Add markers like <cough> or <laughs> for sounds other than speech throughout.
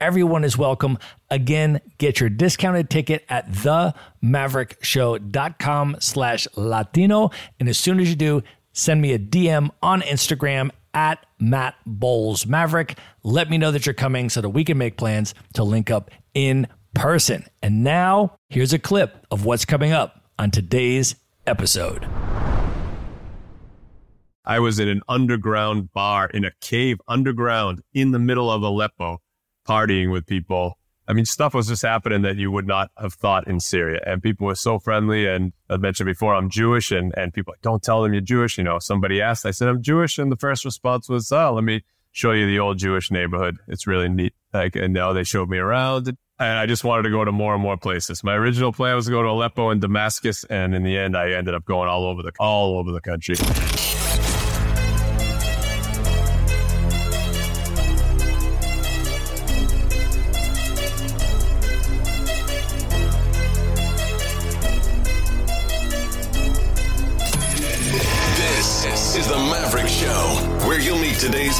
Everyone is welcome. Again, get your discounted ticket at themaverickshow.com slash Latino. And as soon as you do, send me a DM on Instagram at Matt Bowles Maverick. Let me know that you're coming so that we can make plans to link up in person. And now, here's a clip of what's coming up on today's episode. I was in an underground bar in a cave underground in the middle of Aleppo, partying with people. I mean, stuff was just happening that you would not have thought in Syria. And people were so friendly. And I mentioned before, I'm Jewish. And, and people don't tell them you're Jewish. You know, somebody asked, I said, I'm Jewish. And the first response was, oh, let me show you the old Jewish neighborhood. It's really neat. Like, and now they showed me around. And I just wanted to go to more and more places. My original plan was to go to Aleppo and Damascus. And in the end, I ended up going all over the, all over the country.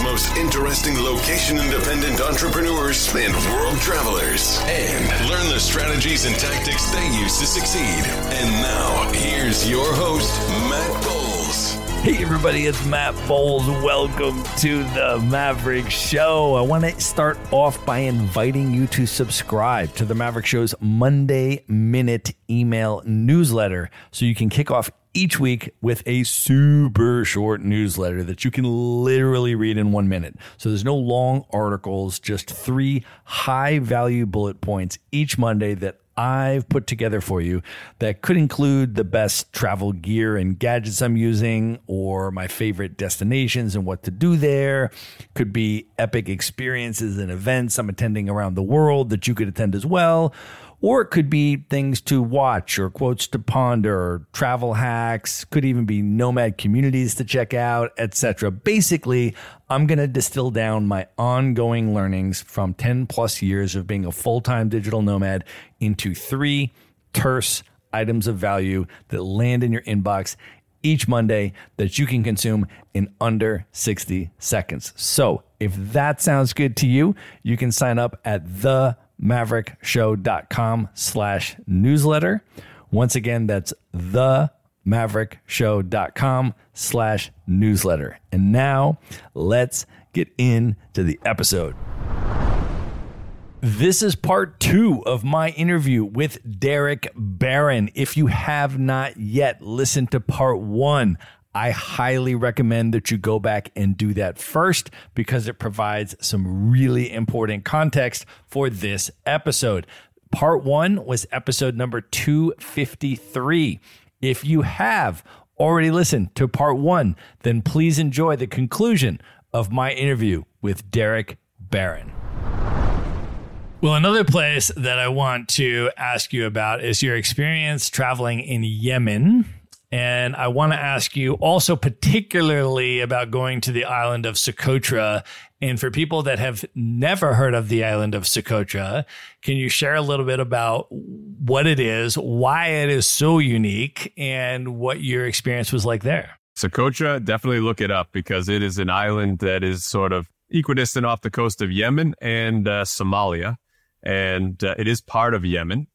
Most interesting location independent entrepreneurs and world travelers and learn the strategies and tactics they use to succeed. And now, here's your host, Matt Bowles. Hey, everybody, it's Matt Bowles. Welcome to the Maverick Show. I want to start off by inviting you to subscribe to the Maverick Show's Monday Minute email newsletter so you can kick off each week with a super short newsletter that you can literally read in one minute. So there's no long articles, just three high value bullet points each Monday that I've put together for you that could include the best travel gear and gadgets I'm using, or my favorite destinations and what to do there. Could be epic experiences and events I'm attending around the world that you could attend as well or it could be things to watch or quotes to ponder or travel hacks could even be nomad communities to check out etc basically i'm going to distill down my ongoing learnings from 10 plus years of being a full-time digital nomad into three terse items of value that land in your inbox each Monday that you can consume in under 60 seconds. So, if that sounds good to you, you can sign up at the maverickshow.com slash newsletter. Once again, that's the maverickshow.com slash newsletter. And now let's get into the episode. This is part two of my interview with Derek Baron. If you have not yet listened to part one, I highly recommend that you go back and do that first because it provides some really important context for this episode. Part one was episode number 253. If you have already listened to part one, then please enjoy the conclusion of my interview with Derek Baron. Well, another place that I want to ask you about is your experience traveling in Yemen and I want to ask you also, particularly about going to the island of Socotra. And for people that have never heard of the island of Socotra, can you share a little bit about what it is, why it is so unique, and what your experience was like there? Socotra, definitely look it up because it is an island that is sort of equidistant off the coast of Yemen and uh, Somalia. And uh, it is part of Yemen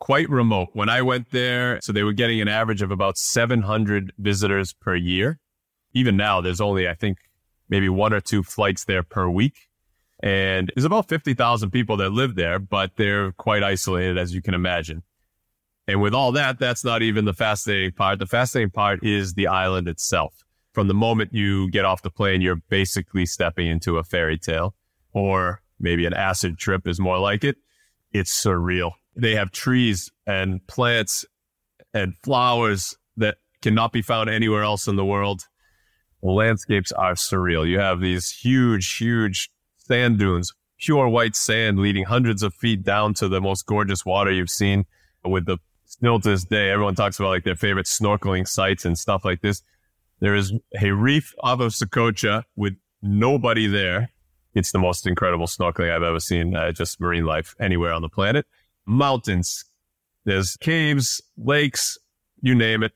quite remote. When I went there, so they were getting an average of about 700 visitors per year. Even now, there's only, I think, maybe one or two flights there per week. And there's about 50,000 people that live there, but they're quite isolated, as you can imagine. And with all that, that's not even the fascinating part. The fascinating part is the island itself. From the moment you get off the plane, you're basically stepping into a fairy tale, or maybe an acid trip is more like it. It's surreal. They have trees and plants and flowers that cannot be found anywhere else in the world. The landscapes are surreal. You have these huge, huge sand dunes, pure white sand leading hundreds of feet down to the most gorgeous water you've seen with the still to this day. Everyone talks about like their favorite snorkeling sites and stuff like this. There is a reef off of Socotra with nobody there. It's the most incredible snorkeling I've ever seen, uh, just marine life anywhere on the planet. Mountains, there's caves, lakes, you name it,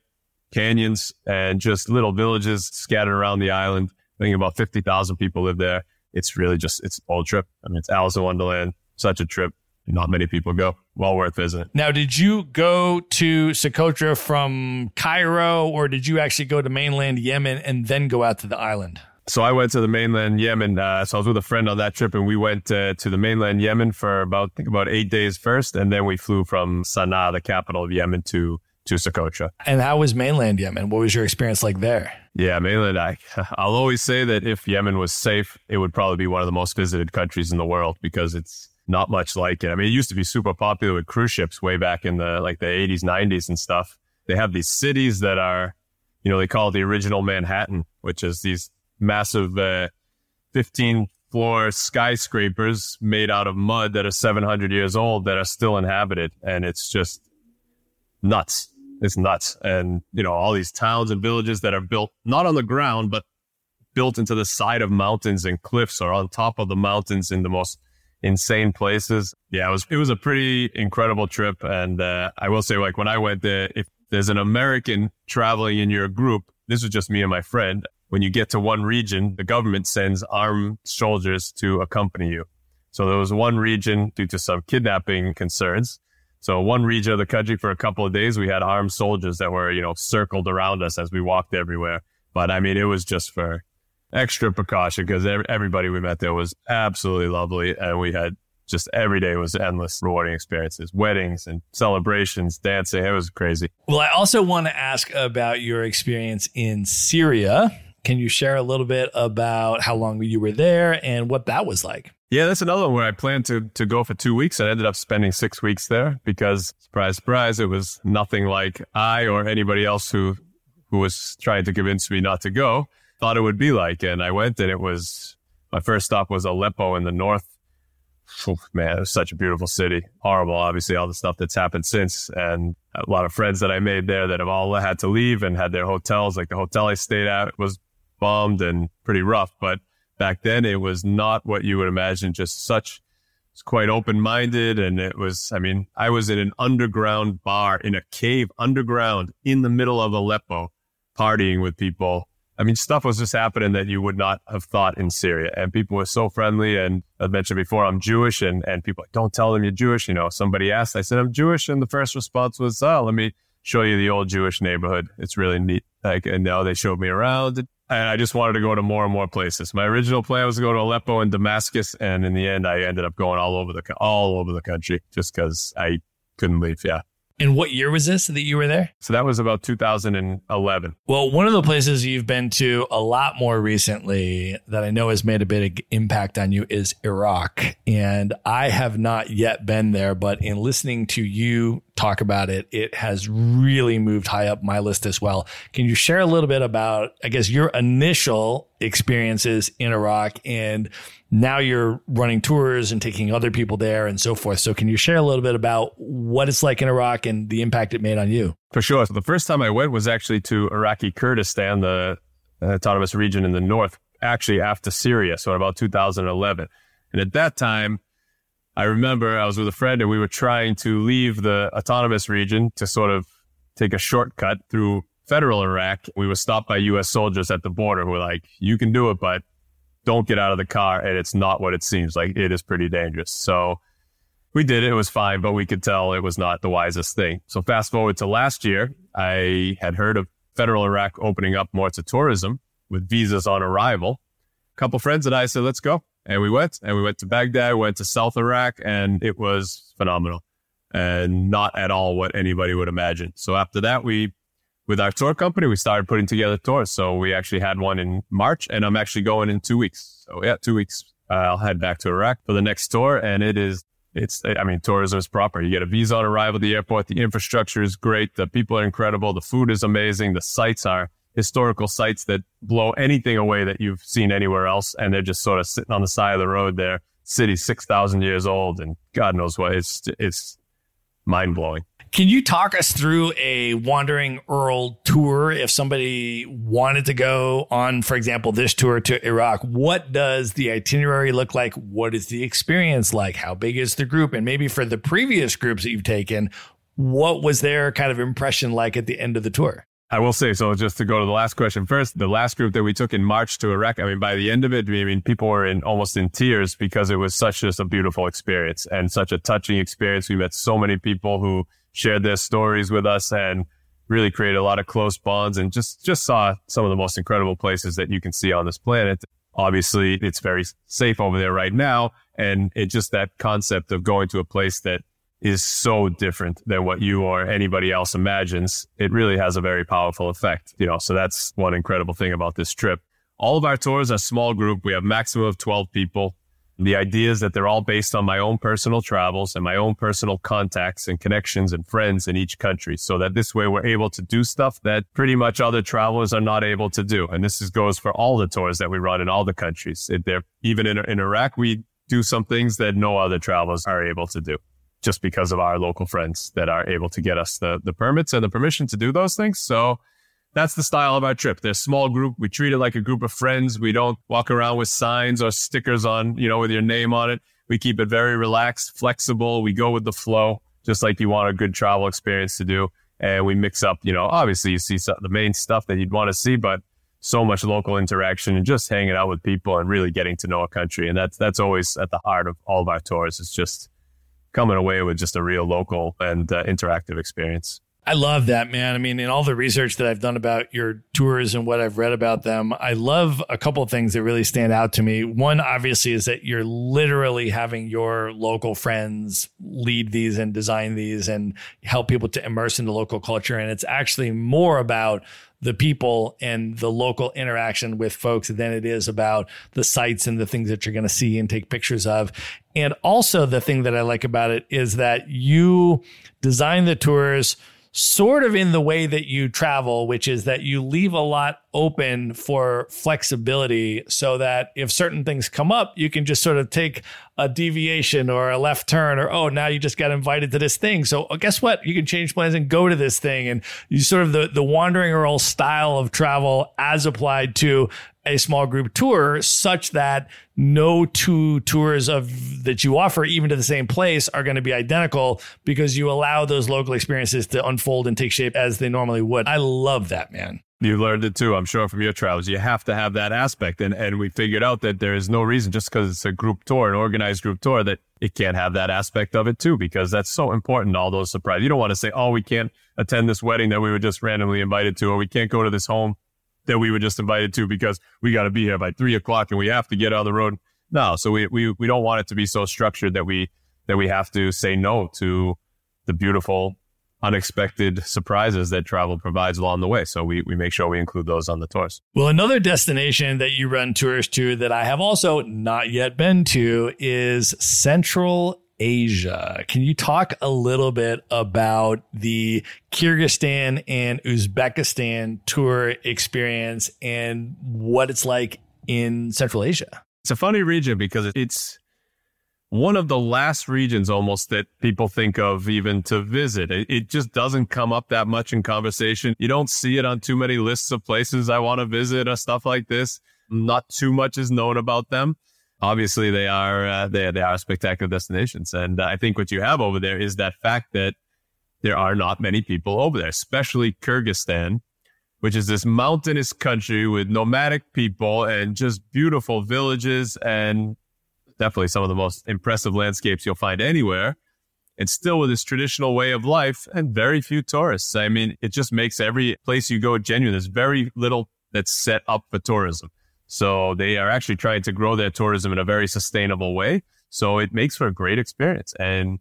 canyons, and just little villages scattered around the island. I think about 50,000 people live there. It's really just, it's a whole trip. I mean, it's Alice in Wonderland, such a trip. Not many people go. Well worth visiting. Now, did you go to Socotra from Cairo or did you actually go to mainland Yemen and then go out to the island? So I went to the mainland Yemen. Uh, so I was with a friend on that trip, and we went uh, to the mainland Yemen for about I think about eight days first, and then we flew from Sana'a, the capital of Yemen, to to Socotra. And how was mainland Yemen? What was your experience like there? Yeah, mainland. I <laughs> I'll always say that if Yemen was safe, it would probably be one of the most visited countries in the world because it's not much like it. I mean, it used to be super popular with cruise ships way back in the like the 80s, 90s, and stuff. They have these cities that are, you know, they call it the original Manhattan, which is these massive uh, 15 floor skyscrapers made out of mud that are 700 years old that are still inhabited. And it's just nuts. It's nuts. And, you know, all these towns and villages that are built not on the ground, but built into the side of mountains and cliffs or on top of the mountains in the most insane places. Yeah, it was, it was a pretty incredible trip. And, uh, I will say, like, when I went there, if there's an American traveling in your group, this was just me and my friend when you get to one region, the government sends armed soldiers to accompany you. So there was one region due to some kidnapping concerns. So one region of the country for a couple of days, we had armed soldiers that were, you know, circled around us as we walked everywhere. But I mean, it was just for extra precaution because everybody we met there was absolutely lovely. And we had just every day was endless rewarding experiences, weddings and celebrations, dancing. It was crazy. Well, I also want to ask about your experience in Syria. Can you share a little bit about how long you were there and what that was like? Yeah, that's another one where I planned to to go for two weeks. And I ended up spending six weeks there because, surprise, surprise, it was nothing like I or anybody else who who was trying to convince me not to go thought it would be like. And I went, and it was my first stop was Aleppo in the north. Man, it was such a beautiful city. Horrible, obviously, all the stuff that's happened since, and a lot of friends that I made there that have all had to leave and had their hotels. Like the hotel I stayed at was bombed and pretty rough. But back then it was not what you would imagine, just such, it's quite open minded. And it was, I mean, I was in an underground bar in a cave underground in the middle of Aleppo partying with people. I mean, stuff was just happening that you would not have thought in Syria. And people were so friendly. And I mentioned before, I'm Jewish and, and people like, don't tell them you're Jewish. You know, somebody asked, I said, I'm Jewish. And the first response was, oh, let me show you the old Jewish neighborhood. It's really neat. Like, and now they showed me around and I just wanted to go to more and more places. My original plan was to go to Aleppo and Damascus, and in the end, I ended up going all over the all over the country just because I couldn't leave. Yeah. And what year was this that you were there? So that was about 2011. Well, one of the places you've been to a lot more recently that I know has made a big impact on you is Iraq. And I have not yet been there, but in listening to you talk about it, it has really moved high up my list as well. Can you share a little bit about, I guess, your initial experiences in Iraq and now you're running tours and taking other people there and so forth. So can you share a little bit about what it's like in Iraq and the impact it made on you? For sure. So the first time I went was actually to Iraqi Kurdistan, the uh, autonomous region in the north, actually after Syria. So about 2011. And at that time, I remember I was with a friend and we were trying to leave the autonomous region to sort of take a shortcut through federal Iraq. We were stopped by U.S. soldiers at the border who were like, you can do it, but don't get out of the car. And it's not what it seems like. It is pretty dangerous. So we did it. It was fine, but we could tell it was not the wisest thing. So fast forward to last year, I had heard of federal Iraq opening up more to tourism with visas on arrival. A couple friends and I said, let's go. And we went and we went to Baghdad, went to South Iraq, and it was phenomenal and not at all what anybody would imagine. So after that, we with our tour company, we started putting together tours. So we actually had one in March, and I'm actually going in two weeks. So yeah, two weeks. Uh, I'll head back to Iraq for the next tour, and it is. It's, I mean, tourism is proper. You get a visa on arrival at the airport. The infrastructure is great. The people are incredible. The food is amazing. The sites are historical sites that blow anything away that you've seen anywhere else. And they're just sort of sitting on the side of the road there. City 6,000 years old and God knows what. It's, it's mind blowing. Can you talk us through a Wandering Earl tour if somebody wanted to go on, for example, this tour to Iraq? What does the itinerary look like? What is the experience like? How big is the group? And maybe for the previous groups that you've taken, what was their kind of impression like at the end of the tour? I will say so. Just to go to the last question first, the last group that we took in March to Iraq. I mean, by the end of it, I mean people were in almost in tears because it was such just a beautiful experience and such a touching experience. We met so many people who shared their stories with us and really created a lot of close bonds and just just saw some of the most incredible places that you can see on this planet. Obviously, it's very safe over there right now, and it just that concept of going to a place that is so different than what you or anybody else imagines, it really has a very powerful effect. You know, so that's one incredible thing about this trip. All of our tours are small group. We have maximum of 12 people. The idea is that they're all based on my own personal travels and my own personal contacts and connections and friends in each country. So that this way we're able to do stuff that pretty much other travelers are not able to do. And this is, goes for all the tours that we run in all the countries. It, even in, in Iraq, we do some things that no other travelers are able to do just because of our local friends that are able to get us the, the permits and the permission to do those things. So that's the style of our trip. They're small group. We treat it like a group of friends. We don't walk around with signs or stickers on, you know, with your name on it. We keep it very relaxed, flexible. We go with the flow, just like you want a good travel experience to do. And we mix up, you know, obviously you see some, the main stuff that you'd want to see, but so much local interaction and just hanging out with people and really getting to know a country. And that's, that's always at the heart of all of our tours. It's just coming away with just a real local and uh, interactive experience. I love that, man. I mean, in all the research that I've done about your tours and what I've read about them, I love a couple of things that really stand out to me. One, obviously, is that you're literally having your local friends lead these and design these and help people to immerse in the local culture. And it's actually more about the people and the local interaction with folks than it is about the sites and the things that you're going to see and take pictures of. And also, the thing that I like about it is that you design the tours sort of in the way that you travel, which is that you leave a lot open for flexibility so that if certain things come up, you can just sort of take a deviation or a left turn or, oh, now you just got invited to this thing. So uh, guess what? You can change plans and go to this thing. And you sort of the, the wandering Earl style of travel as applied to a small group tour such that no two tours of that you offer even to the same place are going to be identical because you allow those local experiences to unfold and take shape as they normally would. I love that, man. You learned it too, I'm sure, from your travels. You have to have that aspect. And, and we figured out that there is no reason, just because it's a group tour, an organized group tour, that it can't have that aspect of it too, because that's so important, all those surprises. You don't want to say, oh, we can't attend this wedding that we were just randomly invited to, or we can't go to this home that we were just invited to because we got to be here by three o'clock and we have to get on the road. No, so we, we, we don't want it to be so structured that we, that we have to say no to the beautiful, unexpected surprises that travel provides along the way. So we, we make sure we include those on the tours. Well, another destination that you run tours to that I have also not yet been to is Central Asia. Can you talk a little bit about the Kyrgyzstan and Uzbekistan tour experience and what it's like in Central Asia? It's a funny region because it's one of the last regions almost that people think of even to visit. It, just doesn't come up that much in conversation. You don't see it on too many lists of places I want to visit or stuff like this. Not too much is known about them obviously they are uh, they they are spectacular destinations, and uh, I think what you have over there is that fact that there are not many people over there, especially Kyrgyzstan, which is this mountainous country with nomadic people and just beautiful villages and definitely some of the most impressive landscapes you'll find anywhere. And still with this traditional way of life and very few tourists. I mean, it just makes every place you go genuine. There's very little that's set up for tourism. So they are actually trying to grow their tourism in a very sustainable way. So it makes for a great experience. And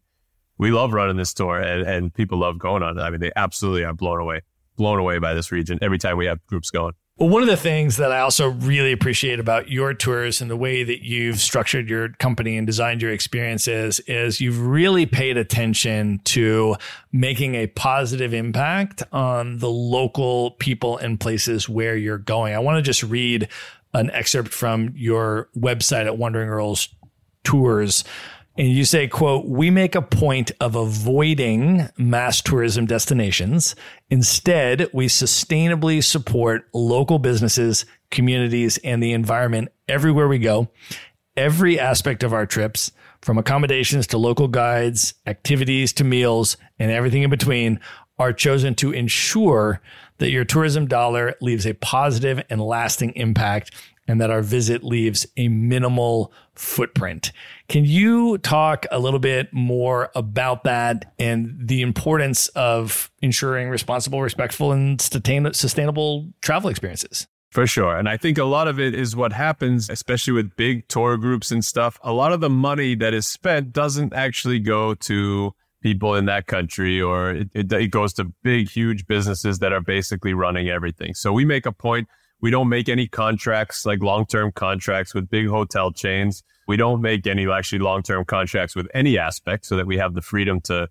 we love running this tour and, and people love going on it. I mean, they absolutely are blown away, blown away by this region every time we have groups going. Well, one of the things that I also really appreciate about your tours and the way that you've structured your company and designed your experiences is you've really paid attention to making a positive impact on the local people and places where you're going. I want to just read an excerpt from your website at Wandering Earls Tours and you say quote we make a point of avoiding mass tourism destinations. Instead we sustainably support local businesses communities and the environment everywhere we go. Every aspect of our trips from accommodations to local guides activities to meals and everything in between are chosen to ensure that your tourism dollar leaves a positive and lasting impact and that our visit leaves a minimal footprint. Can you talk a little bit more about that and the importance of ensuring responsible, respectful, and sustainable travel experiences? For sure. And I think a lot of it is what happens, especially with big tour groups and stuff. A lot of the money that is spent doesn't actually go to people in that country or it, it, it goes to big, huge businesses that are basically running everything. So we make a point we don't make any contracts like long term contracts with big hotel chains. We don't make any actually long term contracts with any aspect so that we have the freedom to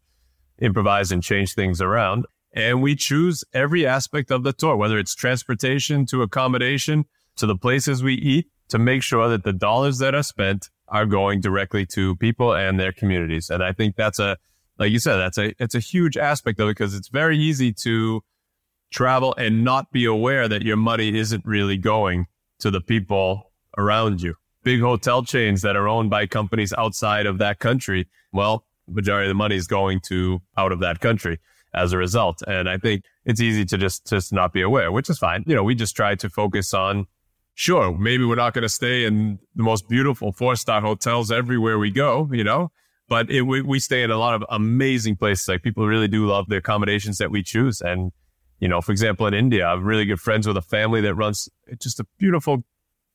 improvise and change things around. And we choose every aspect of the tour, whether it's transportation to accommodation to the places we eat to make sure that the dollars that are spent are going directly to people and their communities. And I think that's a, like you said, that's a, it's a huge aspect it because it's very easy to travel and not be aware that your money isn't really going to the people around you. Big hotel chains that are owned by companies outside of that country, well, majority of the money is going to out of that country as a result. And I think it's easy to just just not be aware, which is fine. You know, we just try to focus on sure, maybe we're not going to stay in the most beautiful four-star hotels everywhere we go, you know, but it, we, we stay in a lot of amazing places. Like people really do love the accommodations that we choose and you know, for example, in India, I'm really good friends with a family that runs just a beautiful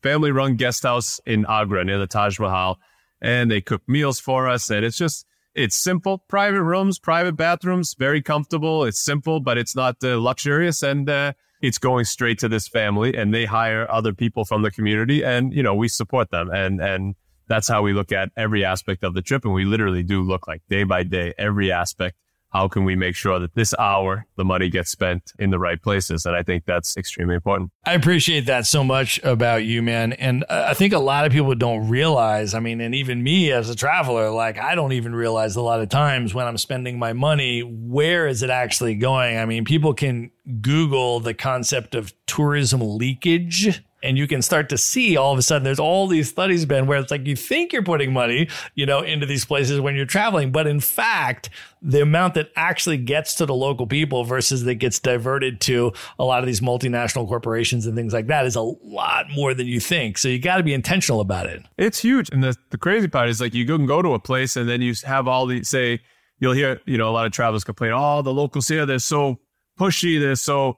family run guest house in Agra near the Taj Mahal. And they cook meals for us. And it's just, it's simple, private rooms, private bathrooms, very comfortable. It's simple, but it's not uh, luxurious. And uh, it's going straight to this family and they hire other people from the community and, you know, we support them. And, and, that's how we look at every aspect of the trip. And we literally do look like day by day, every aspect. How can we make sure that this hour the money gets spent in the right places? And i think that's extremely important. I appreciate that so much about you man. And i think a lot of people don't realize i mean and even me as a traveler like i don't even realize a lot of times when i'm spending my money where is it actually going? I mean people can google the concept of tourism leakage and you can start to see all of a sudden there's all these studies been where it's like you think you're putting money you know into these places when you're traveling but in fact the amount that actually gets to the local people versus that gets diverted to a lot of these multinational corporations and things like that is a lot more than you think. So you got to be intentional about it. It's huge. And the, the crazy part is like you can go to a place and then you have all the say you'll hear you know a lot of travelers complain oh the locals here they're so pushy they're so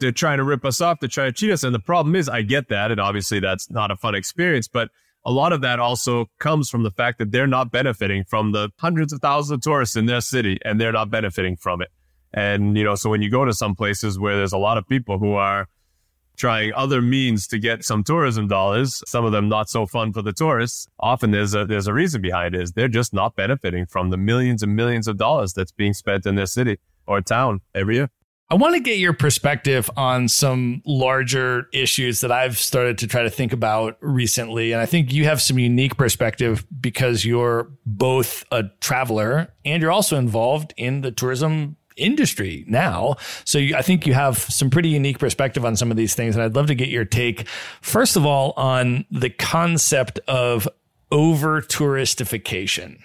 they're trying to rip us off, they're trying to cheat us. And the problem is, I get that. And obviously, that's not a fun experience. But a lot of that also comes from the fact that they're not benefiting from the hundreds of thousands of tourists in their city and they're not benefiting from it. And, you know, so when you go to some places where there's a lot of people who are trying other means to get some tourism dollars, some of them not so fun for the tourists, often there's a, there's a reason behind it is they're just not benefiting from the millions and millions of dollars that's being spent in their city or town every year. I want to get your perspective on some larger issues that I've started to try to think about recently. And I think you have some unique perspective because you're both a traveler and you're also involved in the tourism industry now. So you, I think you have some pretty unique perspective on some of these things. And I'd love to get your take, first of all, on the concept of over touristification.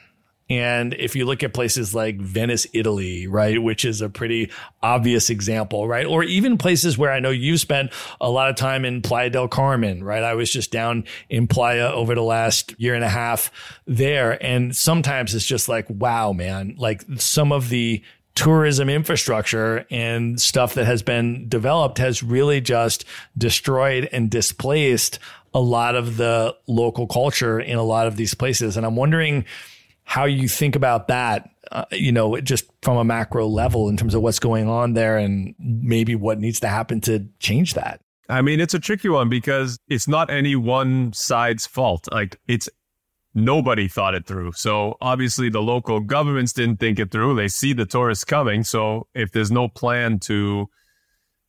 And if you look at places like Venice, Italy, right, which is a pretty obvious example, right? Or even places where I know you spent a lot of time in Playa del Carmen, right? I was just down in Playa over the last year and a half there. And sometimes it's just like, wow, man, like some of the tourism infrastructure and stuff that has been developed has really just destroyed and displaced a lot of the local culture in a lot of these places. And I'm wondering, how you think about that, uh, you know, just from a macro level in terms of what's going on there and maybe what needs to happen to change that. I mean, it's a tricky one because it's not any one side's fault. Like it's nobody thought it through. So obviously the local governments didn't think it through. They see the tourists coming. So if there's no plan to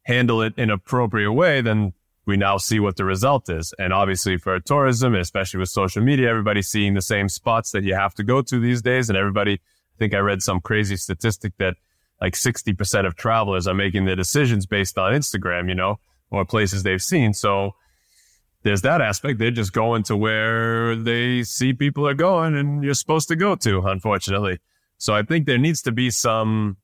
handle it in appropriate way, then we now see what the result is. And obviously for tourism, especially with social media, everybody's seeing the same spots that you have to go to these days. And everybody, I think I read some crazy statistic that like 60% of travelers are making their decisions based on Instagram, you know, or places they've seen. So there's that aspect. They're just going to where they see people are going and you're supposed to go to, unfortunately. So I think there needs to be some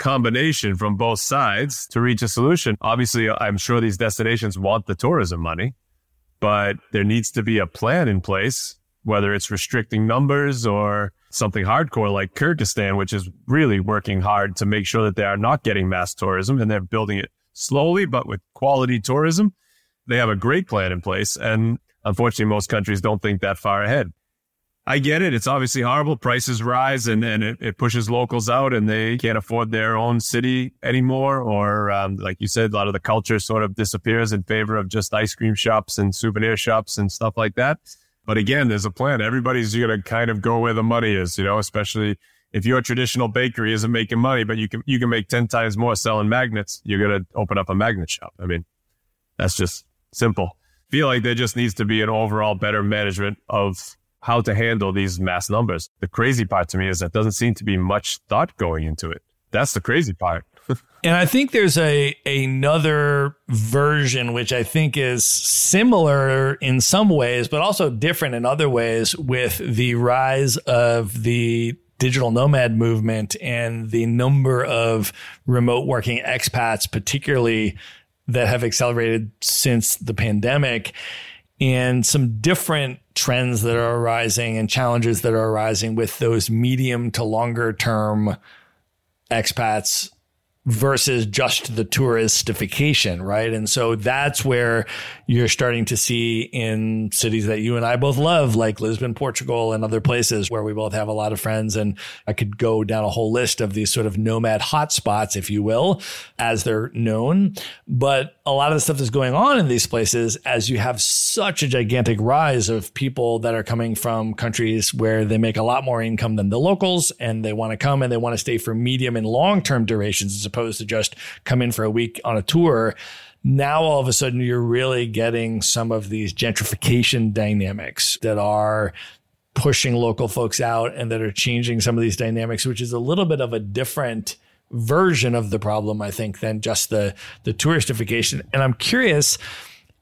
combination from both sides to reach a solution. Obviously, I'm sure these destinations want the tourism money, but there needs to be a plan in place, whether it's restricting numbers or something hardcore like Kyrgyzstan, which is really working hard to make sure that they are not getting mass tourism and they're building it slowly, but with quality tourism they have a great plan in place. And unfortunately, most countries don't think that far ahead. I get it. It's obviously horrible. Prices rise and, and it, it pushes locals out and they can't afford their own city anymore. Or, um, like you said, a lot of the culture sort of disappears in favor of just ice cream shops and souvenir shops and stuff like that. But again, there's a plan. Everybody's going to kind of go where the money is, you know, especially if your traditional bakery isn't making money, but you can, you can make 10 times more selling magnets. You're going to open up a magnet shop. I mean, that's just Simple. Feel like there just needs to be an overall better management of how to handle these mass numbers. The crazy part to me is that doesn't seem to be much thought going into it. That's the crazy part. <laughs> and I think there's a another version which I think is similar in some ways, but also different in other ways with the rise of the digital nomad movement and the number of remote working expats, particularly that have accelerated since the pandemic and some different trends that are arising and challenges that are arising with those medium to longer term expats versus just the touristification, right? And so that's where you're starting to see in cities that you and I both love, like Lisbon, Portugal, and other places where we both have a lot of friends. And I could go down a whole list of these sort of nomad hotspots, if you will, as they're known. But a lot of the stuff that's going on in these places, as you have such a gigantic rise of people that are coming from countries where they make a lot more income than the locals and they want to come and they want to stay for medium and long term durations opposed to just come in for a week on a tour. Now all of a sudden you're really getting some of these gentrification dynamics that are pushing local folks out and that are changing some of these dynamics, which is a little bit of a different version of the problem, I think, than just the the touristification. And I'm curious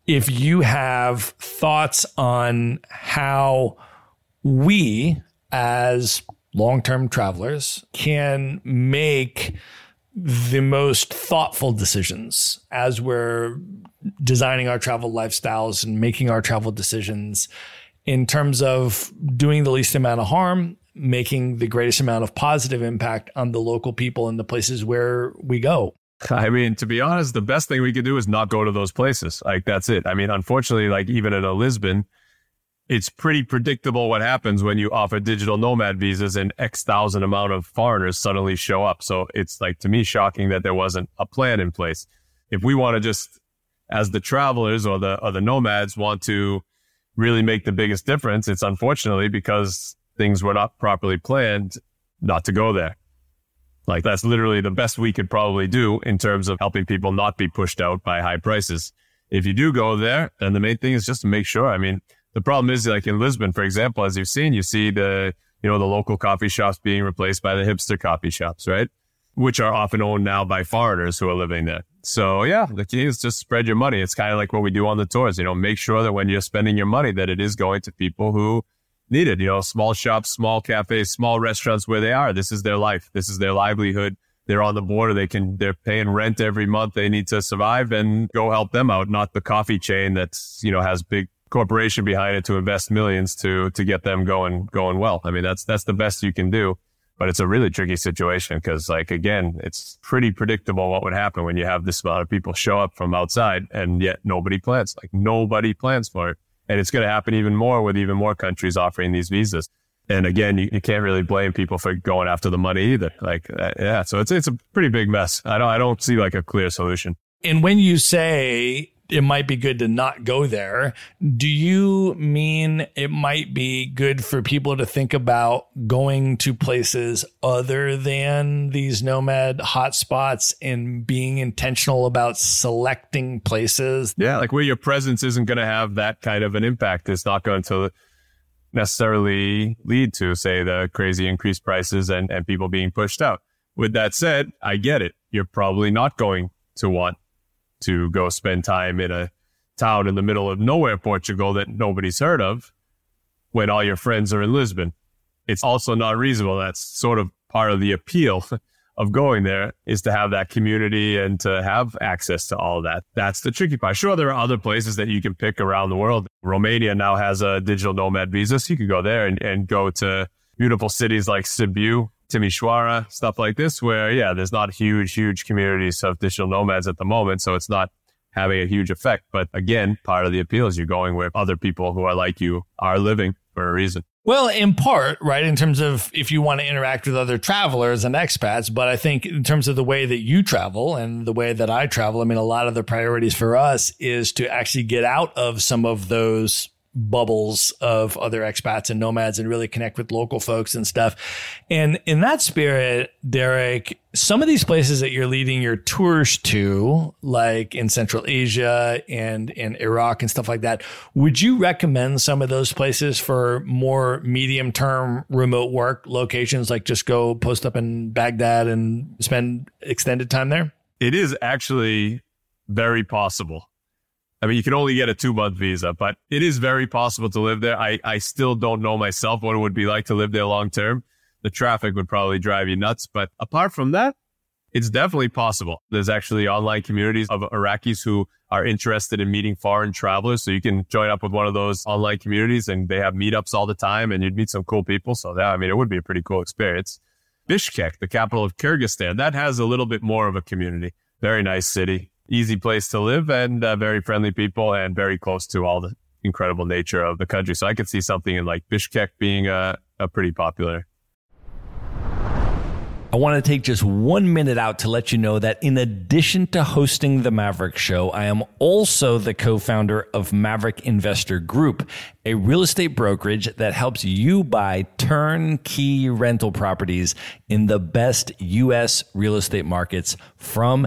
if you have thoughts on how we as long-term travelers can make the most thoughtful decisions as we're designing our travel lifestyles and making our travel decisions in terms of doing the least amount of harm, making the greatest amount of positive impact on the local people and the places where we go. <laughs> I mean, to be honest, the best thing we could do is not go to those places. Like that's it. I mean, unfortunately, like even in a Lisbon, it's pretty predictable what happens when you offer digital nomad visas and X thousand amount of foreigners suddenly show up. So it's like to me shocking that there wasn't a plan in place. If we want to just, as the travelers or the or the nomads want to really make the biggest difference, it's unfortunately because things were not properly planned not to go there. Like that's literally the best we could probably do in terms of helping people not be pushed out by high prices. If you do go there, then the main thing is just to make sure. I mean, the problem is like in Lisbon, for example, as you've seen, you see the, you know, the local coffee shops being replaced by the hipster coffee shops, right? Which are often owned now by foreigners who are living there. So yeah, the key is just spread your money. It's kind of like what we do on the tours, you know, make sure that when you're spending your money, that it is going to people who need it, you know, small shops, small cafes, small restaurants where they are. This is their life. This is their livelihood. They're on the border. They can, they're paying rent every month. They need to survive and go help them out, not the coffee chain that's, you know, has big corporation behind it to invest millions to to get them going going well. I mean, that's that's the best you can do. But it's a really tricky situation because, like, again, it's pretty predictable what would happen when you have this amount of people show up from outside and yet nobody plans. Like, nobody plans for it. And it's going to happen even more with even more countries offering these visas. And again, you, you can't really blame people for going after the money either. Like, uh, yeah, so it's it's a pretty big mess. I don't I don't see like a clear solution. And when you say it might be good to not go there. Do you mean it might be good for people to think about going to places other than these nomad hotspots and being intentional about selecting places? Yeah, like where your presence isn't going to have that kind of an impact. It's not going to necessarily lead to, say, the crazy increased prices and, and people being pushed out. With that said, I get it. You're probably not going to want to go spend time in a town in the middle of nowhere, Portugal, that nobody's heard of when all your friends are in Lisbon. It's also not reasonable. That's sort of part of the appeal <laughs> of going there is to have that community and to have access to all that. That's the tricky part. Sure, there are other places that you can pick around the world. Romania now has a digital nomad visa, so you could go there and, and go to beautiful cities like Sibiu, Timișoara, stuff like this, where, yeah, there's not huge, huge communities of digital nomads at the moment. So it's not having a huge effect. But again, part of the appeal is you're going where other people who are like you are living for a reason. Well, in part, right, in terms of if you want to interact with other travelers and expats, but I think in terms of the way that you travel and the way that I travel, I mean, a lot of the priorities for us is to actually get out of some of those bubbles of other expats and nomads and really connect with local folks and stuff. And in that spirit, Derek, some of these places that you're leading your tours to, like in Central Asia and in Iraq and stuff like that, would you recommend some of those places for more medium term remote work locations? Like just go post up in Baghdad and spend extended time there? It is actually very possible. I mean, you can only get a two month visa, but it is very possible to live there. I, I still don't know myself what it would be like to live there long term. The traffic would probably drive you nuts. But apart from that, it's definitely possible. There's actually online communities of Iraqis who are interested in meeting foreign travelers. So you can join up with one of those online communities and they have meetups all the time and you'd meet some cool people. So that, I mean, it would be a pretty cool experience. Bishkek, the capital of Kyrgyzstan, that has a little bit more of a community. Very nice city easy place to live and uh, very friendly people and very close to all the incredible nature of the country. So I could see something in like Bishkek being a, a pretty popular. I want to take just one minute out to let you know that in addition to hosting the Maverick Show, I am also the co founder of Maverick Investor Group, a real estate brokerage that helps you buy turnkey rental properties in the best U.S. real estate markets from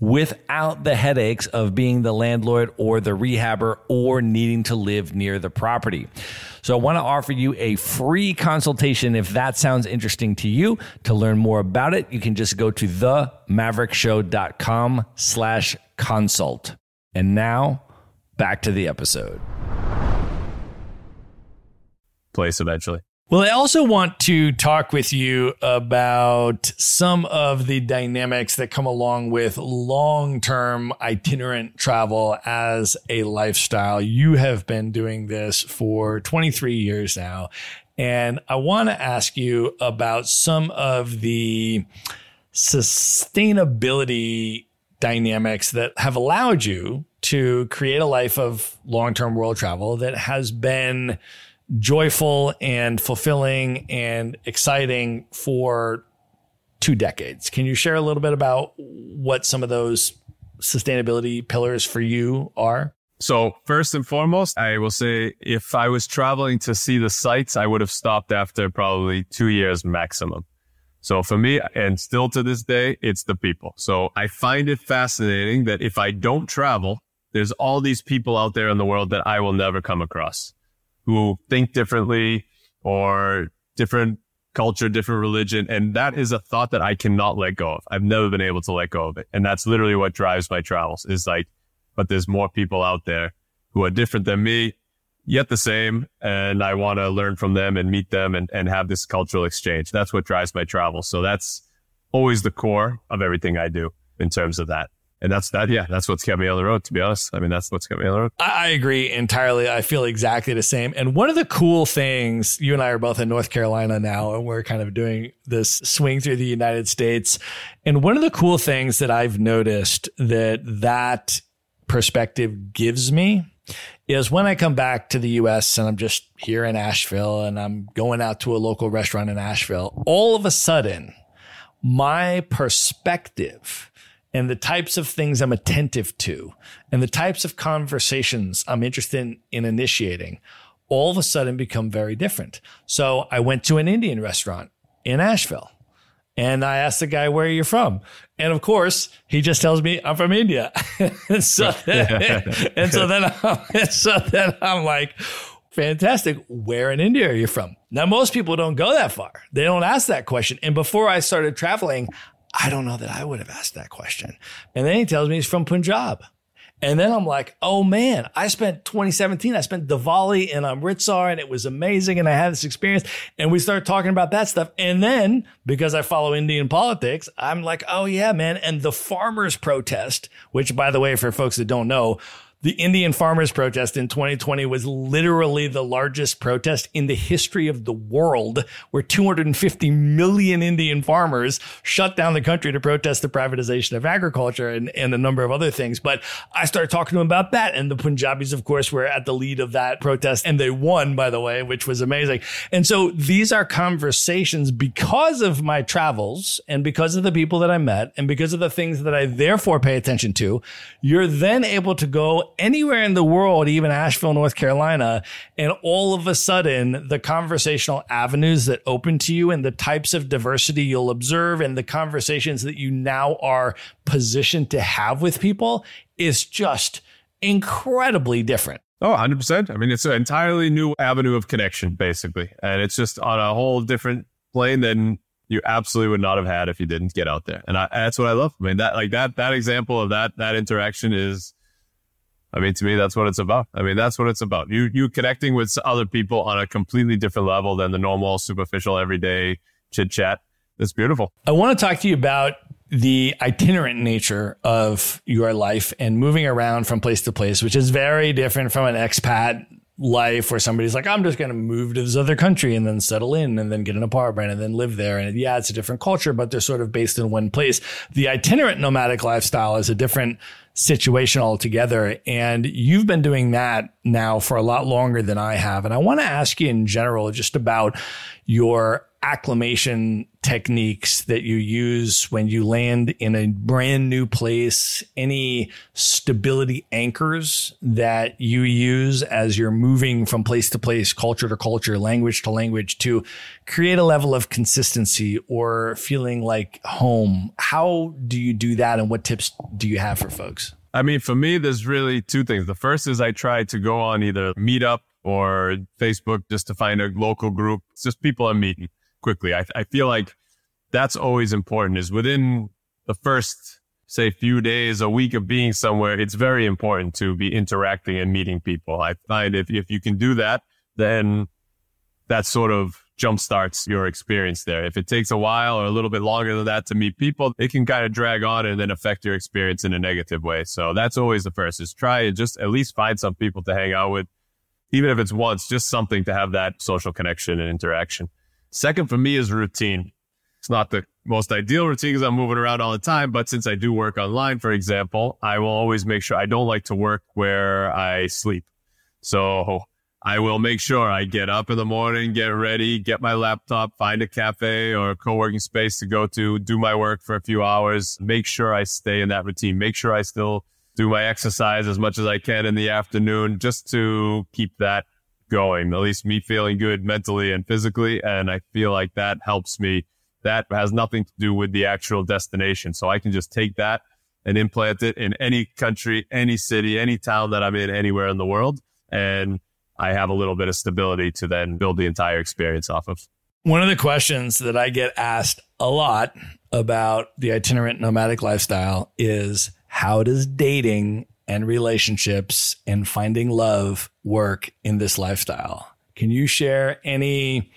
without the headaches of being the landlord or the rehabber or needing to live near the property. So I want to offer you a free consultation if that sounds interesting to you. To learn more about it, you can just go to themaverickshow.com slash consult. And now back to the episode. Place eventually. Well, I also want to talk with you about some of the dynamics that come along with long term itinerant travel as a lifestyle. You have been doing this for 23 years now. And I want to ask you about some of the sustainability dynamics that have allowed you to create a life of long term world travel that has been joyful and fulfilling and exciting for two decades. Can you share a little bit about what some of those sustainability pillars for you are? So, first and foremost, I will say if I was traveling to see the sights, I would have stopped after probably two years maximum. So for me, and still to this day, it's the people. So I find it fascinating that if I don't travel, there's all these people out there in the world that I will never come across who think differently or different culture, different religion. And that is a thought that I cannot let go of. I've never been able to let go of it. And that's literally what drives my travels is like, but there's more people out there who are different than me, yet the same. And I want to learn from them and meet them and, and have this cultural exchange. That's what drives my travels. So that's always the core of everything I do in terms of that. And that's that. Yeah, that's what's kept me on the road. To be honest, I mean, that's what's kept me on the road. I, agree entirely. I feel exactly the same. And one of the cool things, you and I are both in North Carolina now, and we're kind of doing this swing through the United States. And one of the cool things that I've noticed that that perspective gives me is when I come back to the US and I'm just here in Asheville and I'm going out to a local restaurant in Asheville, all of a sudden, my perspective and the types of things I'm attentive to and the types of conversations I'm interested in, in initiating all of a sudden become very different. So I went to an Indian restaurant in Asheville and I asked the guy, where are you from? And of course, he just tells me I'm from India. <laughs> and so <laughs> then, <laughs> and so then, I'm, and so then I'm like, fantastic. Where in India are you from? Now, most people don't go that far. They don't ask that question. And before I started traveling, I don't know that I would have asked that question. And then he tells me he's from Punjab. And then I'm like, oh man, I spent 2017, I spent Diwali in um, Amritsar and it was amazing. And I had this experience and we started talking about that stuff. And then because I follow Indian politics, I'm like, oh yeah, man. And the farmers protest, which by the way, for folks that don't know, the Indian farmers protest in 2020 was literally the largest protest in the history of the world, where 250 million Indian farmers shut down the country to protest the privatization of agriculture and, and a number of other things. But I started talking to them about that. And the Punjabis, of course, were at the lead of that protest and they won, by the way, which was amazing. And so these are conversations because of my travels and because of the people that I met and because of the things that I therefore pay attention to. You're then able to go anywhere in the world, even Asheville, North Carolina, and all of a sudden the conversational avenues that open to you and the types of diversity you'll observe and the conversations that you now are positioned to have with people is just incredibly different. Oh, 100%. I mean, it's an entirely new avenue of connection, basically. And it's just on a whole different plane than you absolutely would not have had if you didn't get out there. And I, that's what I love. I mean, that, like that, that example of that, that interaction is I mean, to me, that's what it's about. I mean, that's what it's about. You you connecting with other people on a completely different level than the normal, superficial, everyday chit chat. It's beautiful. I want to talk to you about the itinerant nature of your life and moving around from place to place, which is very different from an expat life where somebody's like, I'm just going to move to this other country and then settle in and then get an apartment and then live there. And yeah, it's a different culture, but they're sort of based in one place. The itinerant nomadic lifestyle is a different situation altogether. And you've been doing that now for a lot longer than I have. And I want to ask you in general just about your acclimation techniques that you use when you land in a brand new place, any stability anchors that you use as you're moving from place to place, culture to culture, language to language to create a level of consistency or feeling like home. How do you do that and what tips do you have for folks? I mean, for me, there's really two things. The first is I try to go on either Meetup or Facebook just to find a local group. It's just people I'm meeting quickly. I, I feel like that's always important is within the first, say, few days, a week of being somewhere, it's very important to be interacting and meeting people. I find if, if you can do that, then that sort of jumpstarts your experience there. If it takes a while or a little bit longer than that to meet people, it can kind of drag on and then affect your experience in a negative way. So that's always the first is try and just at least find some people to hang out with. Even if it's once, just something to have that social connection and interaction. Second for me is routine. It's not the most ideal routine because I'm moving around all the time. But since I do work online, for example, I will always make sure I don't like to work where I sleep. So I will make sure I get up in the morning, get ready, get my laptop, find a cafe or a co-working space to go to, do my work for a few hours, make sure I stay in that routine, make sure I still do my exercise as much as I can in the afternoon just to keep that going, at least me feeling good mentally and physically. And I feel like that helps me. That has nothing to do with the actual destination. So I can just take that and implant it in any country, any city, any town that I'm in anywhere in the world. And I have a little bit of stability to then build the entire experience off of. One of the questions that I get asked a lot about the itinerant nomadic lifestyle is how does dating and relationships and finding love work in this lifestyle? Can you share any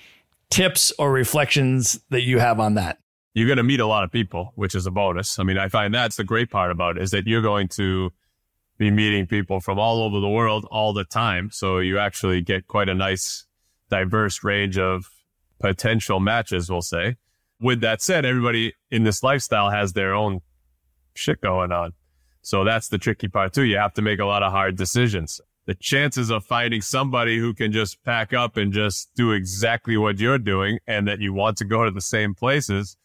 tips or reflections that you have on that? you're going to meet a lot of people, which is a bonus. I mean, I find that's the great part about it is that you're going to be meeting people from all over the world all the time. So you actually get quite a nice, diverse range of potential matches, we'll say. With that said, everybody in this lifestyle has their own shit going on. So that's the tricky part too. You have to make a lot of hard decisions. The chances of finding somebody who can just pack up and just do exactly what you're doing and that you want to go to the same places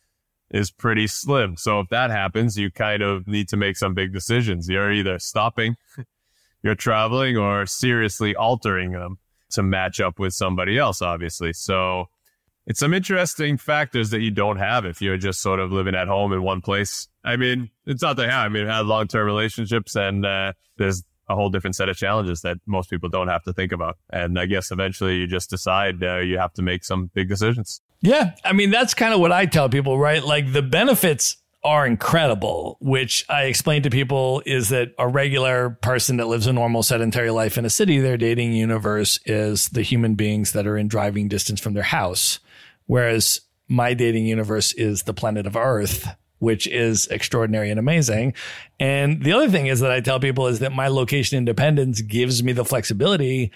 is pretty slim. So if that happens, you kind of need to make some big decisions. You're either stopping <laughs> your traveling or seriously altering them to match up with somebody else, obviously. So it's some interesting factors that you don't have if you're just sort of living at home in one place. I mean, it's not that hard. I mean, I've had long term relationships and uh, there's a whole different set of challenges that most people don't have to think about. And I guess eventually you just decide uh, you have to make some big decisions. Yeah. I mean, that's kind of what I tell people, right? Like the benefits are incredible, which I explain to people is that a regular person that lives a normal sedentary life in a city, their dating universe is the human beings that are in driving distance from their house. Whereas my dating universe is the planet of Earth, which is extraordinary and amazing. And the other thing is that I tell people is that my location independence gives me the flexibility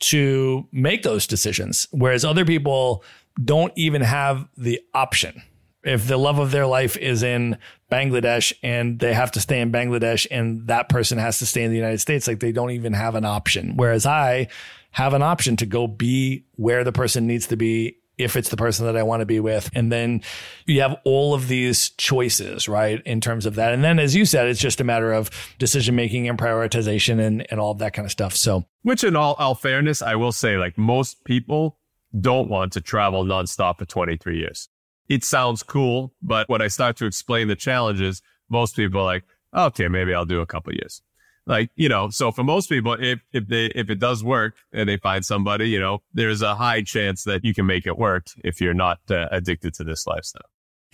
to make those decisions. Whereas other people don't even have the option. If the love of their life is in Bangladesh and they have to stay in Bangladesh and that person has to stay in the United States, like they don't even have an option. Whereas I have an option to go be where the person needs to be if it's the person that I want to be with. And then you have all of these choices, right? In terms of that. And then, as you said, it's just a matter of decision making and prioritization and, and all of that kind of stuff. So, which in all, all fairness, I will say, like most people don't want to travel nonstop for 23 years. It sounds cool, but when I start to explain the challenges, most people are like, okay, maybe I'll do a couple years like you know so for most people if if they if it does work and they find somebody you know there's a high chance that you can make it work if you're not uh, addicted to this lifestyle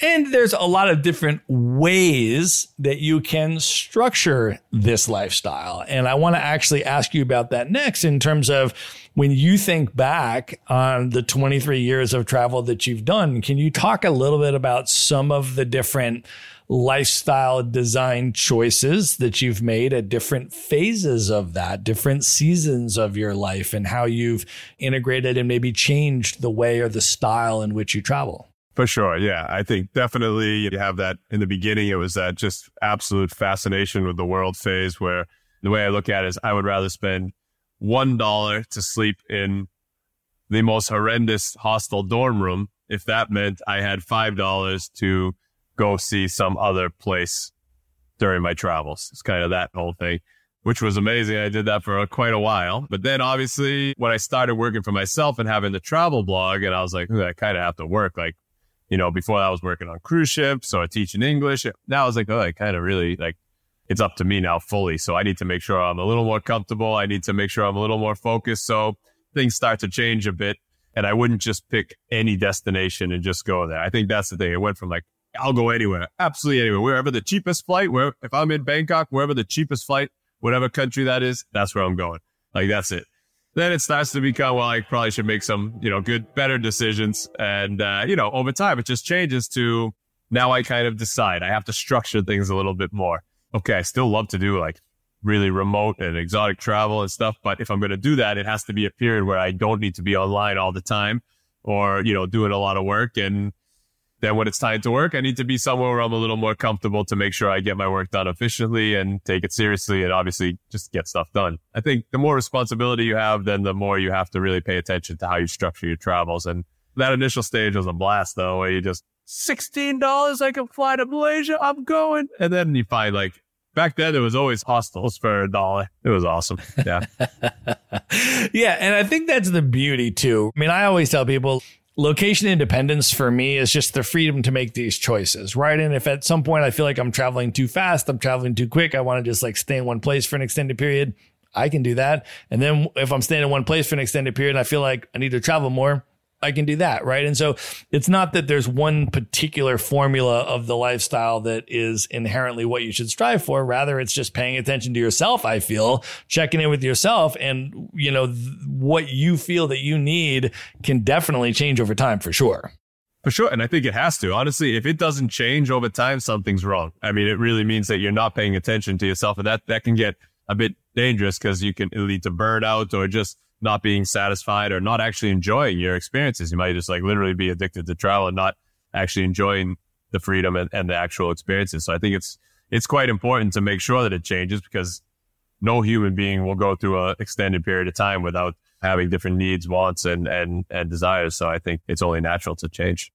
and there's a lot of different ways that you can structure this lifestyle. And I want to actually ask you about that next in terms of when you think back on the 23 years of travel that you've done, can you talk a little bit about some of the different lifestyle design choices that you've made at different phases of that, different seasons of your life, and how you've integrated and maybe changed the way or the style in which you travel. For sure. Yeah. I think definitely you have that in the beginning. It was that just absolute fascination with the world phase where the way I look at it is I would rather spend $1 to sleep in the most horrendous hostel dorm room if that meant I had $5 to go see some other place during my travels. It's kind of that whole thing, which was amazing. I did that for quite a while. But then obviously when I started working for myself and having the travel blog and I was like, I kind of have to work like, you know, before I was working on cruise ships or teaching English. Now I was like, oh, I kind of really like, it's up to me now fully. So I need to make sure I'm a little more comfortable. I need to make sure I'm a little more focused. So things start to change a bit. And I wouldn't just pick any destination and just go there. I think that's the thing. It went from like I'll go anywhere, absolutely anywhere, wherever the cheapest flight, where if I'm in Bangkok, wherever the cheapest flight, whatever country that is, that's where I'm going. Like that's it. Then it starts to become, well, I probably should make some, you know, good, better decisions. And, uh, you know, over time, it just changes to now I kind of decide I have to structure things a little bit more. Okay. I still love to do like really remote and exotic travel and stuff. But if I'm going to do that, it has to be a period where I don't need to be online all the time or, you know, doing a lot of work and, then when it's time to work, I need to be somewhere where I'm a little more comfortable to make sure I get my work done efficiently and take it seriously and obviously just get stuff done. I think the more responsibility you have, then the more you have to really pay attention to how you structure your travels. And that initial stage was a blast though, where you just $16, I can fly to Malaysia. I'm going. And then you find like, back then it was always hostels for a dollar. It was awesome. Yeah. <laughs> yeah. And I think that's the beauty too. I mean, I always tell people location independence for me is just the freedom to make these choices, right? And if at some point I feel like I'm traveling too fast, I'm traveling too quick, I want to just like stay in one place for an extended period, I can do that. And then if I'm staying in one place for an extended period and I feel like I need to travel more, I can do that. Right. And so it's not that there's one particular formula of the lifestyle that is inherently what you should strive for. Rather, it's just paying attention to yourself. I feel checking in with yourself and, you know, th- what you feel that you need can definitely change over time for sure. For sure. And I think it has to. Honestly, if it doesn't change over time, something's wrong. I mean, it really means that you're not paying attention to yourself. And that, that can get a bit dangerous because you can lead to burnout or just not being satisfied or not actually enjoying your experiences. You might just like literally be addicted to travel and not actually enjoying the freedom and, and the actual experiences. So I think it's, it's quite important to make sure that it changes because no human being will go through an extended period of time without having different needs, wants, and, and, and desires. So I think it's only natural to change.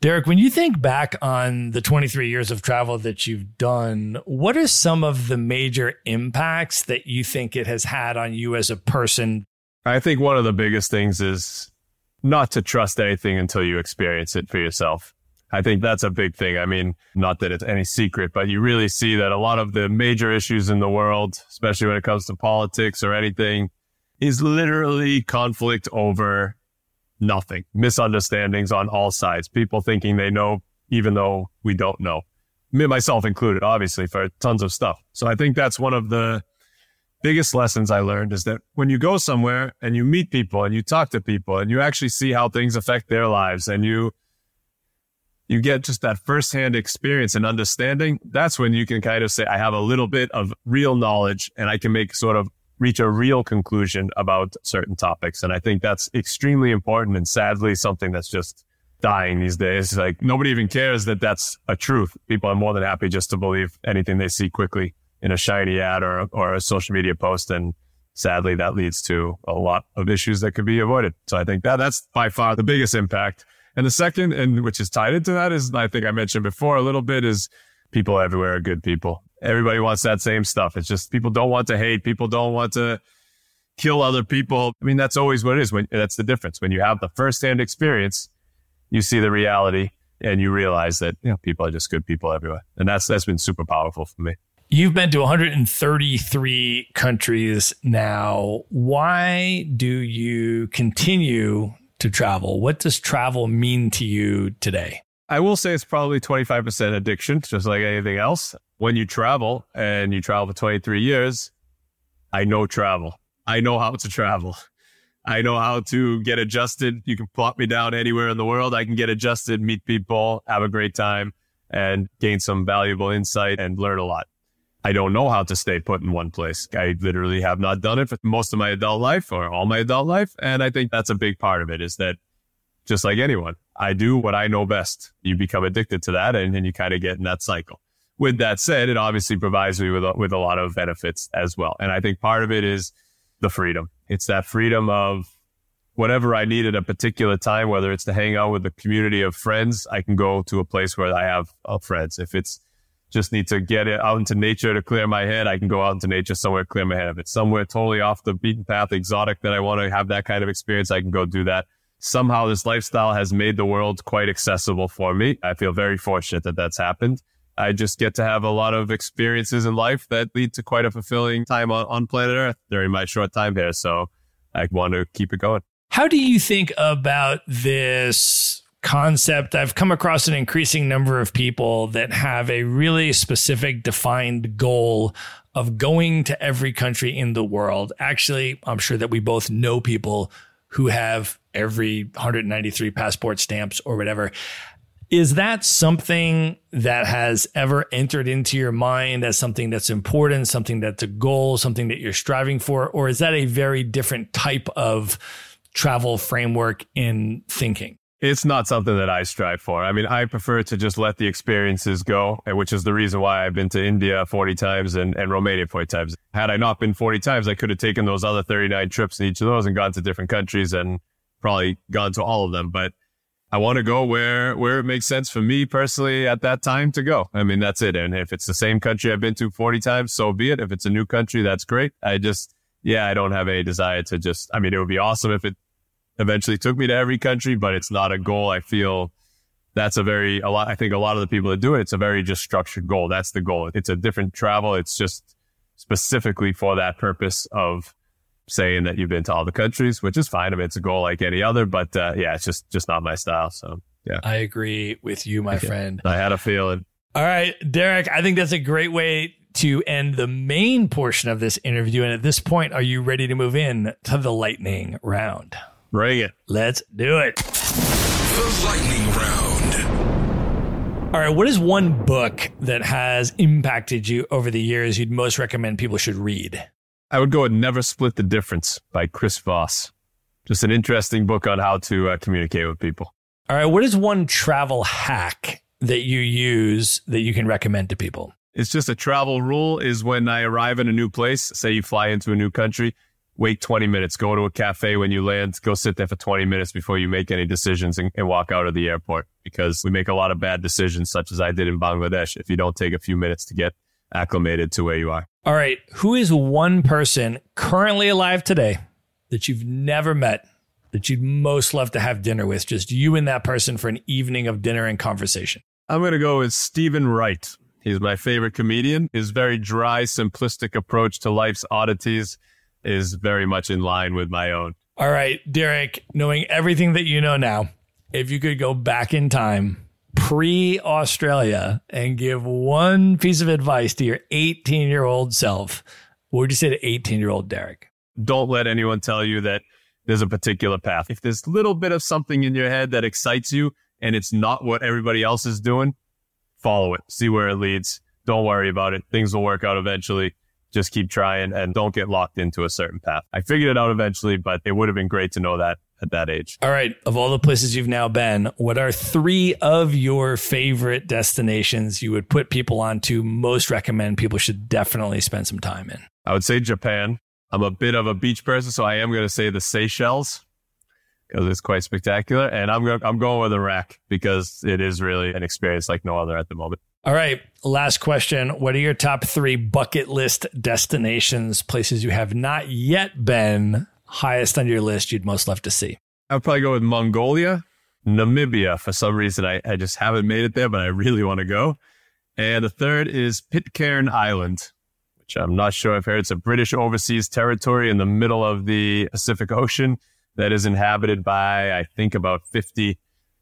Derek, when you think back on the 23 years of travel that you've done, what are some of the major impacts that you think it has had on you as a person? I think one of the biggest things is not to trust anything until you experience it for yourself. I think that's a big thing. I mean, not that it's any secret, but you really see that a lot of the major issues in the world, especially when it comes to politics or anything, is literally conflict over nothing, misunderstandings on all sides, people thinking they know, even though we don't know. Me, myself included, obviously, for tons of stuff. So I think that's one of the biggest lessons I learned is that when you go somewhere and you meet people and you talk to people and you actually see how things affect their lives and you you get just that firsthand experience and understanding, that's when you can kind of say, I have a little bit of real knowledge and I can make sort of reach a real conclusion about certain topics. And I think that's extremely important and sadly something that's just dying these days. Like nobody even cares that that's a truth. People are more than happy just to believe anything they see quickly in a shiny ad or, or a social media post. And sadly, that leads to a lot of issues that could be avoided. So I think that that's by far the biggest impact. And the second, and which is tied into that is, I think I mentioned before a little bit is people everywhere are good people everybody wants that same stuff. It's just people don't want to hate. People don't want to kill other people. I mean, that's always what it is. When that's the difference. When you have the firsthand experience, you see the reality and you realize that you know people are just good people everywhere. And that's that's been super powerful for me. You've been to 133 countries now. Why do you continue to travel? What does travel mean to you today? I will say it's probably 25% addiction, just like anything else when you travel and you travel for 23 years, I know travel. I know how to travel. I know how to get adjusted. You can plot me down anywhere in the world. I can get adjusted, meet people, have a great time, and gain some valuable insight and learn a lot. I don't know how to stay put in one place. I literally have not done it for most of my adult life or all my adult life. And I think that's a big part of it is that just like anyone, I do what I know best. You become addicted to that and then you kind of get in that cycle with that said, it obviously provides me with a, with a lot of benefits as well. And I think part of it is the freedom. It's that freedom of whatever I need at a particular time, whether it's to hang out with a community of friends, I can go to a place where I have uh, friends. If it's just need to get it out into nature to clear my head, I can go out into nature somewhere, clear my head. If it's somewhere totally off the beaten path, exotic that I want to have that kind of experience, I can go do that. Somehow this lifestyle has made the world quite accessible for me. I feel very fortunate that that's happened. I just get to have a lot of experiences in life that lead to quite a fulfilling time on, on planet Earth during my short time here. So I want to keep it going. How do you think about this concept? I've come across an increasing number of people that have a really specific, defined goal of going to every country in the world. Actually, I'm sure that we both know people who have every 193 passport stamps or whatever. Is that something that has ever entered into your mind as something that's important, something that's a goal, something that you're striving for? Or is that a very different type of travel framework in thinking? It's not something that I strive for. I mean, I prefer to just let the experiences go, which is the reason why I've been to India 40 times and, and Romania 40 times. Had I not been 40 times, I could have taken those other 39 trips in each of those and gone to different countries and probably gone to all of them. But I want to go where where it makes sense for me personally at that time to go. I mean, that's it. And if it's the same country I've been to 40 times, so be it. If it's a new country, that's great. I just, yeah, I don't have any desire to just, I mean, it would be awesome if it eventually took me to every country, but it's not a goal. I feel that's a very, a lot, I think a lot of the people that do it, it's a very just structured goal. That's the goal. It's a different travel. It's just specifically for that purpose of saying that you've been to all the countries, which is fine. I mean, it's a goal like any other, but uh, yeah, it's just just not my style. So yeah, I agree with you, my friend. I had a feeling. All right, Derek, I think that's a great way to end the main portion of this interview. And at this point, are you ready to move in to the lightning round? Bring it. Let's do it. The lightning round. All right, what is one book that has impacted you over the years you'd most recommend people should read? I would go with Never Split the Difference by Chris Voss. Just an interesting book on how to uh, communicate with people. All right, what is one travel hack that you use that you can recommend to people? It's just a travel rule is when I arrive in a new place, say you fly into a new country, wait 20 minutes, go to a cafe when you land, go sit there for 20 minutes before you make any decisions and, and, walk out of the airport because we make a lot of bad decisions, such as I did in Bangladesh, if you don't take a few minutes to get acclimated to where you are. All right. Who is one person currently alive today that you've never met that you'd most love to have dinner with? Just you and that person for an evening of dinner and conversation. I'm going to go with Steven Wright. He's my favorite comedian. His very dry, simplistic approach to life's oddities is very much in line with my own. All right, Derek, knowing everything that you know now, if you could go back in time pre Australia and give one piece of advice to your 18 year old self, what would you say to 18 year old Derek? Don't let anyone tell you that there's a particular path. If there's a little bit of something in your head that excites you and it's not what everybody else is doing, follow it, see where it leads. Don't worry about it. Things will work out eventually. Just keep trying and don't get locked into a certain path. I figured it out eventually, but it would have been great to know that at that age. All right. Of all the places you've now been, what are three of your favorite destinations you would put people on to most recommend people should definitely spend some time in? I would say Japan. I'm a bit of a beach person, so I am going to say the Seychelles because it's quite spectacular. And I'm going, I'm going with Iraq because it is really an experience like no other at the moment. All right. Last question. What are your top three bucket list destinations, places you have not yet been, highest on your list you'd most love to see? I'd probably go with Mongolia, Namibia. For some reason, I, I just haven't made it there, but I really want to go. And the third is Pitcairn Island, which I'm not sure I've heard. It's a British overseas territory in the middle of the Pacific Ocean that is inhabited by, I think, about 50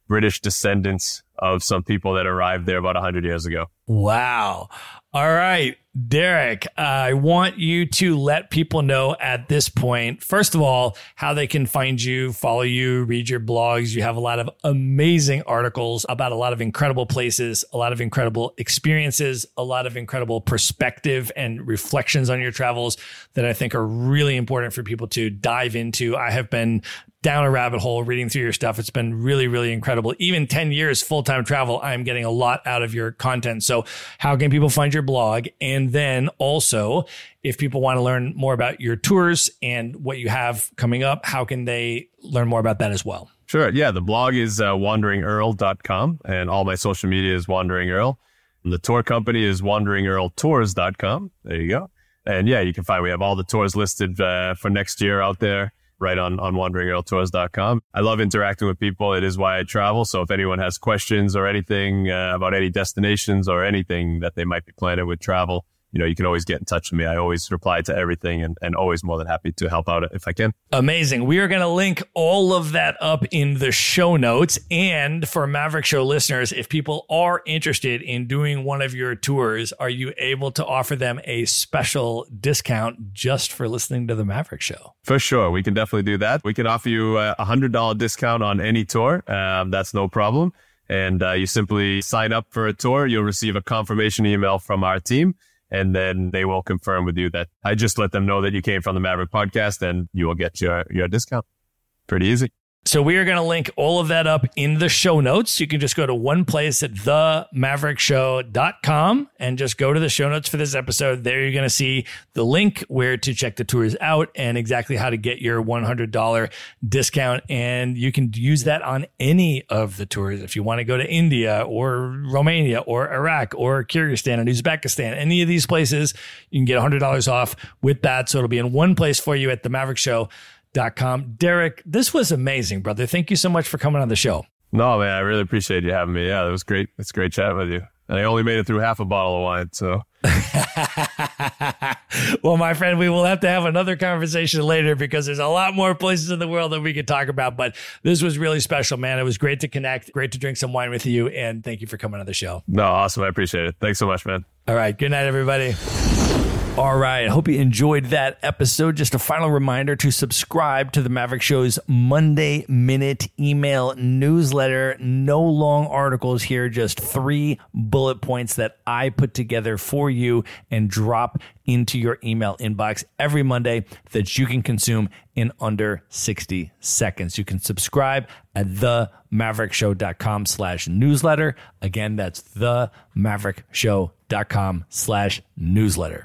British descendants of some people that arrived there about 100 years ago. Wow. All right, Derek, I want you to let people know at this point, first of all, how they can find you, follow you, read your blogs. You have a lot of amazing articles about a lot of incredible places, a lot of incredible experiences, a lot of incredible perspective and reflections on your travels that I think are really important for people to dive into. I have been down a rabbit hole reading through your stuff. It's been really, really incredible. Even 10 years full time travel, I'm getting a lot out of your content. So, how can people find your blog? And then also, if people want to learn more about your tours and what you have coming up, how can they learn more about that as well? Sure. Yeah. The blog is uh, wanderingearl.com and all my social media is Wandering Earl. The tour company is wanderingearltours.com. There you go. And yeah, you can find, we have all the tours listed uh, for next year out there right on, on wanderingearltours.com. I love interacting with people. It is why I travel. So if anyone has questions or anything uh, about any destinations or anything that they might be planning with travel, you know, you can always get in touch with me. I always reply to everything and, and always more than happy to help out if I can. Amazing. We are going to link all of that up in the show notes. And for Maverick Show listeners, if people are interested in doing one of your tours, are you able to offer them a special discount just for listening to the Maverick Show? For sure. We can definitely do that. We can offer you a $100 discount on any tour. Um, that's no problem. And uh, you simply sign up for a tour. You'll receive a confirmation email from our team and then they will confirm with you that I just let them know that you came from the Maverick podcast and you will get your, your discount. Pretty easy. So we are going to link all of that up in the show notes. You can just go to one place at themaverickshow.com and just go to the show notes for this episode. There you're going to see the link where to check the tours out and exactly how to get your $100 discount. And you can use that on any of the tours. If you want to go to India or Romania or Iraq or Kyrgyzstan and Uzbekistan, any of these places, you can get $100 off with that. So it'll be in one place for you at the Maverick Show com. Derek, this was amazing, brother. Thank you so much for coming on the show. No, man, I really appreciate you having me. Yeah, it was great. It's great chatting with you. And I only made it through half a bottle of wine, so. <laughs> well, my friend, we will have to have another conversation later because there's a lot more places in the world that we could talk about. But this was really special, man. It was great to connect, great to drink some wine with you. And thank you for coming on the show. No, awesome. I appreciate it. Thanks so much, man. All right. Good night, everybody. All right. I hope you enjoyed that episode. Just a final reminder to subscribe to the Maverick Show's Monday Minute email newsletter. No long articles here, just three bullet points that I put together for you and drop into your email inbox every Monday that you can consume in under 60 seconds. You can subscribe at themaverickshow.com slash newsletter. Again, that's themaverickshow.com slash newsletter.